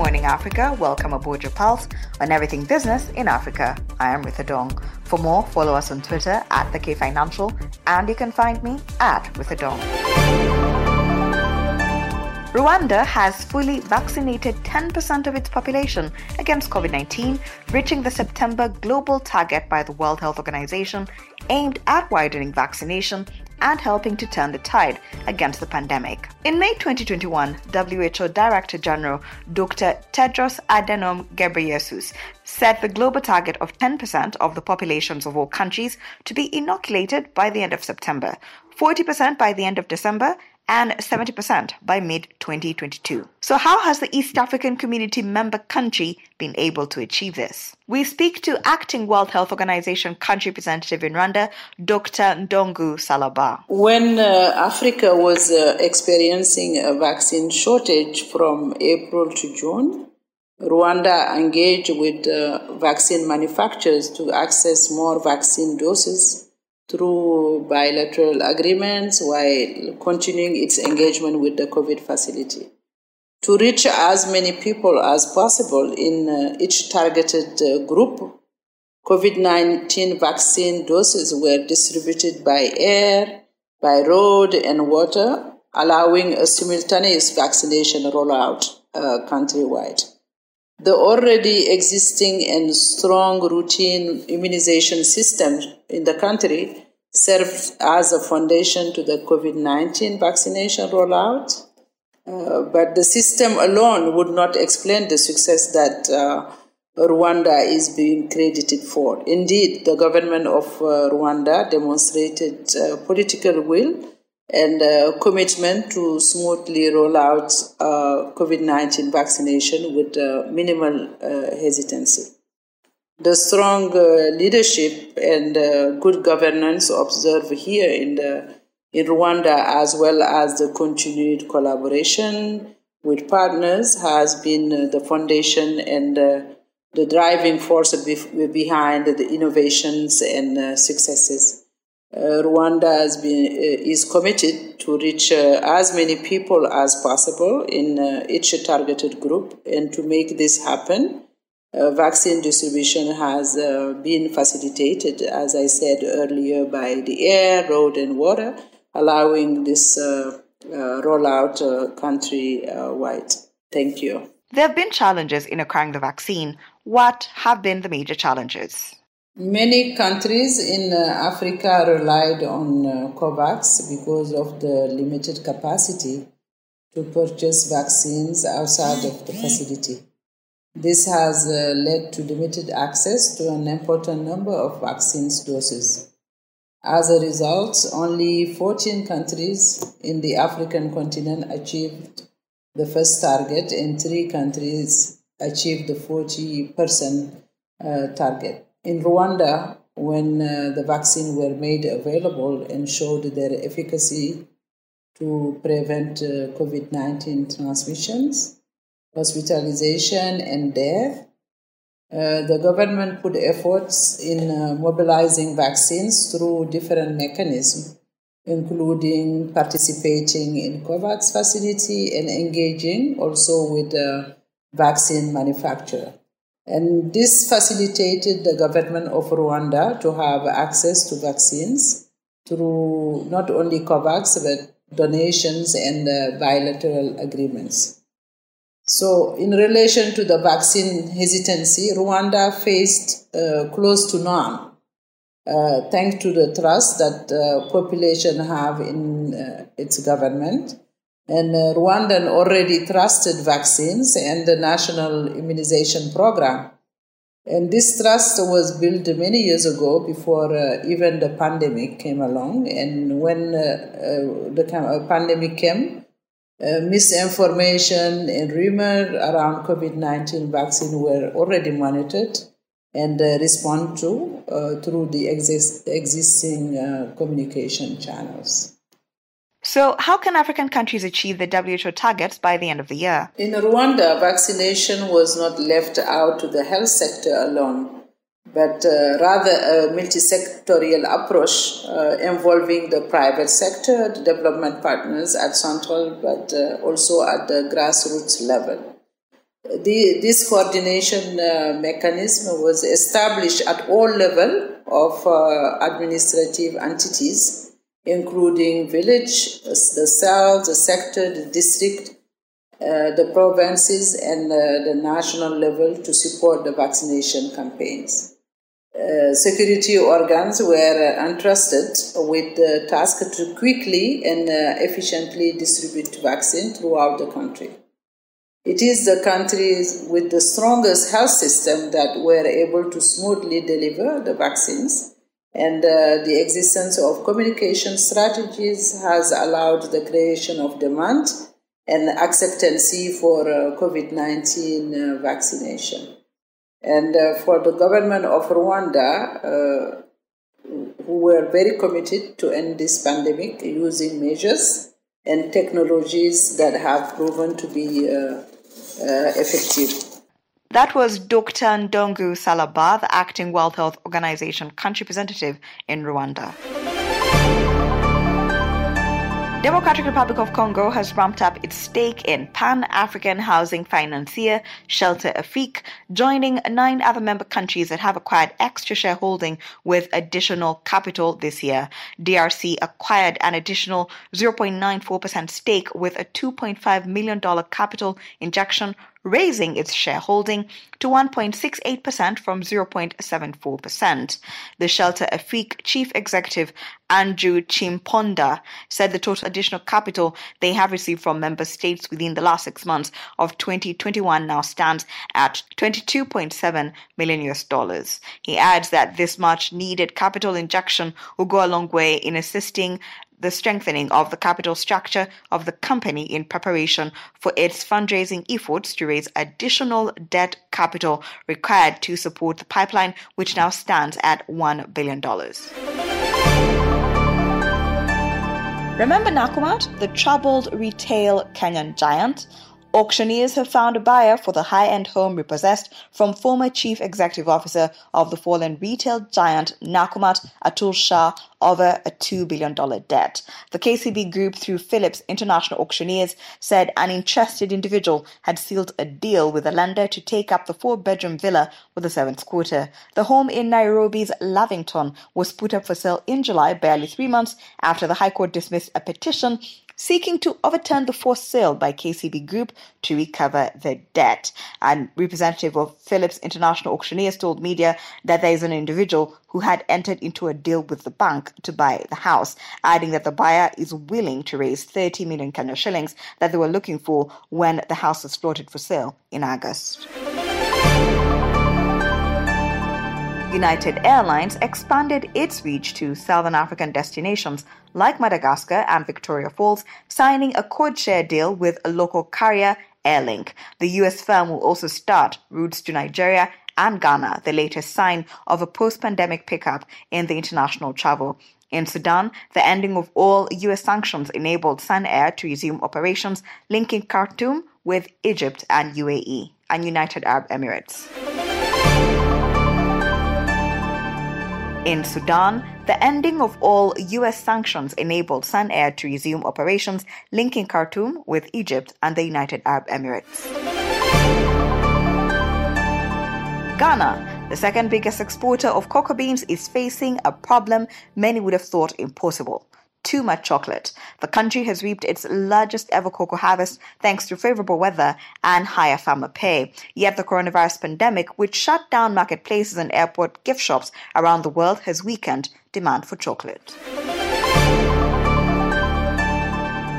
morning, Africa. Welcome aboard your pulse on everything business in Africa. I am Ritha Dong. For more, follow us on Twitter at the K Financial, and you can find me at Ritha Dong. Rwanda has fully vaccinated 10% of its population against COVID 19, reaching the September global target by the World Health Organization aimed at widening vaccination and helping to turn the tide against the pandemic. In May 2021, WHO Director General Dr. Tedros Adhanom Ghebreyesus set the global target of 10% of the populations of all countries to be inoculated by the end of September, 40% by the end of December, and 70% by mid 2022. So, how has the East African Community member country been able to achieve this? We speak to acting World Health Organization country representative in Rwanda, Dr. Ndongu Salaba. When uh, Africa was uh, experiencing a vaccine shortage from April to June, Rwanda engaged with uh, vaccine manufacturers to access more vaccine doses through bilateral agreements while continuing its engagement with the COVAX facility. To reach as many people as possible in uh, each targeted uh, group, COVID 19 vaccine doses were distributed by air, by road, and water, allowing a simultaneous vaccination rollout uh, countrywide. The already existing and strong routine immunization system in the country served as a foundation to the COVID 19 vaccination rollout. Uh, but the system alone would not explain the success that uh, Rwanda is being credited for. Indeed, the government of uh, Rwanda demonstrated uh, political will and uh, commitment to smoothly roll out uh, COVID 19 vaccination with uh, minimal uh, hesitancy. The strong uh, leadership and uh, good governance observed here in, the, in Rwanda, as well as the continued collaboration with partners, has been the foundation and the driving force behind the innovations and successes. Uh, Rwanda has been, uh, is committed to reach uh, as many people as possible in uh, each targeted group. And to make this happen, uh, vaccine distribution has uh, been facilitated, as I said earlier, by the air, road, and water, allowing this rollout country wide. Thank you. There have been challenges in acquiring the vaccine. What have been the major challenges? Many countries in uh, Africa relied on uh, COVAX because of the limited capacity to purchase vaccines outside of the facility. This has uh, led to limited access to an important number of vaccines doses. As a result, only 14 countries in the African continent achieved the first target, and three countries achieved the 40% uh, target. In Rwanda, when uh, the vaccine were made available and showed their efficacy to prevent uh, COVID 19 transmissions, hospitalization, and death, uh, the government put efforts in uh, mobilizing vaccines through different mechanisms, including participating in COVAX facility and engaging also with the vaccine manufacturer. And this facilitated the government of Rwanda to have access to vaccines through not only COVAX but donations and uh, bilateral agreements. So, in relation to the vaccine hesitancy, Rwanda faced uh, close to none, uh, thanks to the trust that uh, population have in uh, its government and uh, Rwandan already trusted vaccines and the national immunization program. And this trust was built many years ago before uh, even the pandemic came along. And when uh, uh the uh, pandemic came, uh, misinformation and rumor around COVID 19 vaccine were already monitored and responded to through the exist- existing communication channels. So, how can African countries achieve the WHO targets by the end of the year? In Rwanda, vaccination was not left out to the health sector alone, but uh, rather a multi-sectorial approach uh, involving the private sector, the development partners at central, but uh, also at the grassroots level. The, this coordination uh, mechanism was established at all level of uh, administrative entities, including village, the cell, the sector, the district, uh, the provinces, and uh, the national level to support the vaccination campaigns. Uh, security organs were entrusted with the task to quickly and uh, efficiently distribute vaccine throughout the country. It is the countries with the strongest health system that were able to smoothly deliver the vaccines, and uh, the existence of communication strategies has allowed the creation of demand and acceptancy for uh, COVID 19 uh, vaccination. And uh, for the government of Rwanda, uh, who were very committed to end this pandemic using measures and technologies that have proven to be uh, effective. That was Dr. Ndongo Salaba, the acting World Health Organization country representative in Rwanda. Democratic Republic of Congo has ramped up its stake in Pan-African housing financier Shelter Afrique, joining nine other member countries that have acquired extra shareholding with additional capital this year. DRC acquired an additional 0.94% stake with a $2.5 million capital injection raising its shareholding to 1.68% from 0.74%. The Shelter Afrique chief executive Andrew Chimphondah said the total additional capital they have received from member states within the last six months of 2021 now stands at 22.7 million US dollars. He adds that this much needed capital injection will go a long way in assisting the strengthening of the capital structure of the company in preparation for its fundraising efforts to raise additional debt capital required to support the pipeline, which now stands at $1 billion. Remember Nakumatt, the troubled retail Kenyan giant? Auctioneers have found a buyer for the high end home repossessed from former chief executive officer of the fallen retail giant Nakumatt Atul Shah over a $2 billion debt. The KCB Group, through Phillips International Auctioneers, said an interested individual had sealed a deal with the lender to take up the four bedroom villa with the seventh quarter. The home in Nairobi's Lavington was put up for sale in July, barely three months after the High Court dismissed a petition seeking to overturn the forced sale by KCB Group to recover the debt. And representative of Phillips International Auctioneers told media that there is an individual who had entered into a deal with the bank to buy the house, adding that the buyer is willing to raise 30 million Kenya shillings that they were looking for when the house was floated for sale in August. United Airlines expanded its reach to Southern African destinations like Madagascar and Victoria Falls, signing a code-share deal with a local carrier, Airlink. The US firm will also start routes to Nigeria and Ghana, the latest sign of a post-pandemic pickup in the international travel. In Sudan, the ending of all U.S. sanctions enabled Sun Air to resume operations linking Khartoum with Egypt and UAE and United Arab Emirates. In Sudan, the ending of all U.S. sanctions enabled Sun Air to resume operations linking Khartoum with Egypt and the United Arab Emirates. Ghana, the second biggest exporter of cocoa beans, is facing a problem many would have thought impossible too much chocolate. The country has reaped its largest ever cocoa harvest thanks to favorable weather and higher farmer pay. Yet the coronavirus pandemic, which shut down marketplaces and airport gift shops around the world, has weakened demand for chocolate.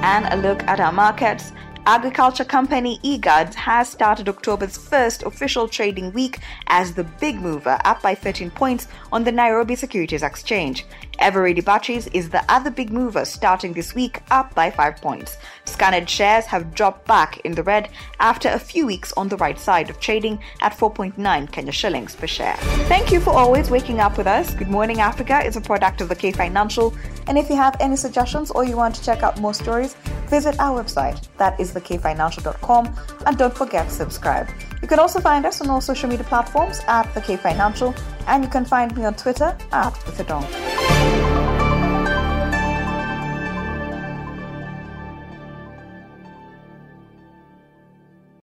And a look at our markets. Agriculture company Eaagads has started October's first official trading week as the big mover, up by 13 points on the Nairobi Securities Exchange. Eveready Batteries is the other big mover, starting this week up by 5 points. Scanned shares have dropped back in the red after a few weeks on the right side of trading at 4.9 Kenya shillings per share. Thank you for always waking up with us. Good Morning Africa is a product of the K Financial, and if you have any suggestions or you want to check out more stories, visit our website. That is thekfinancial.com and don't forget to subscribe. You can also find us on all social media platforms at The K Financial and you can find me on Twitter at Ithadong.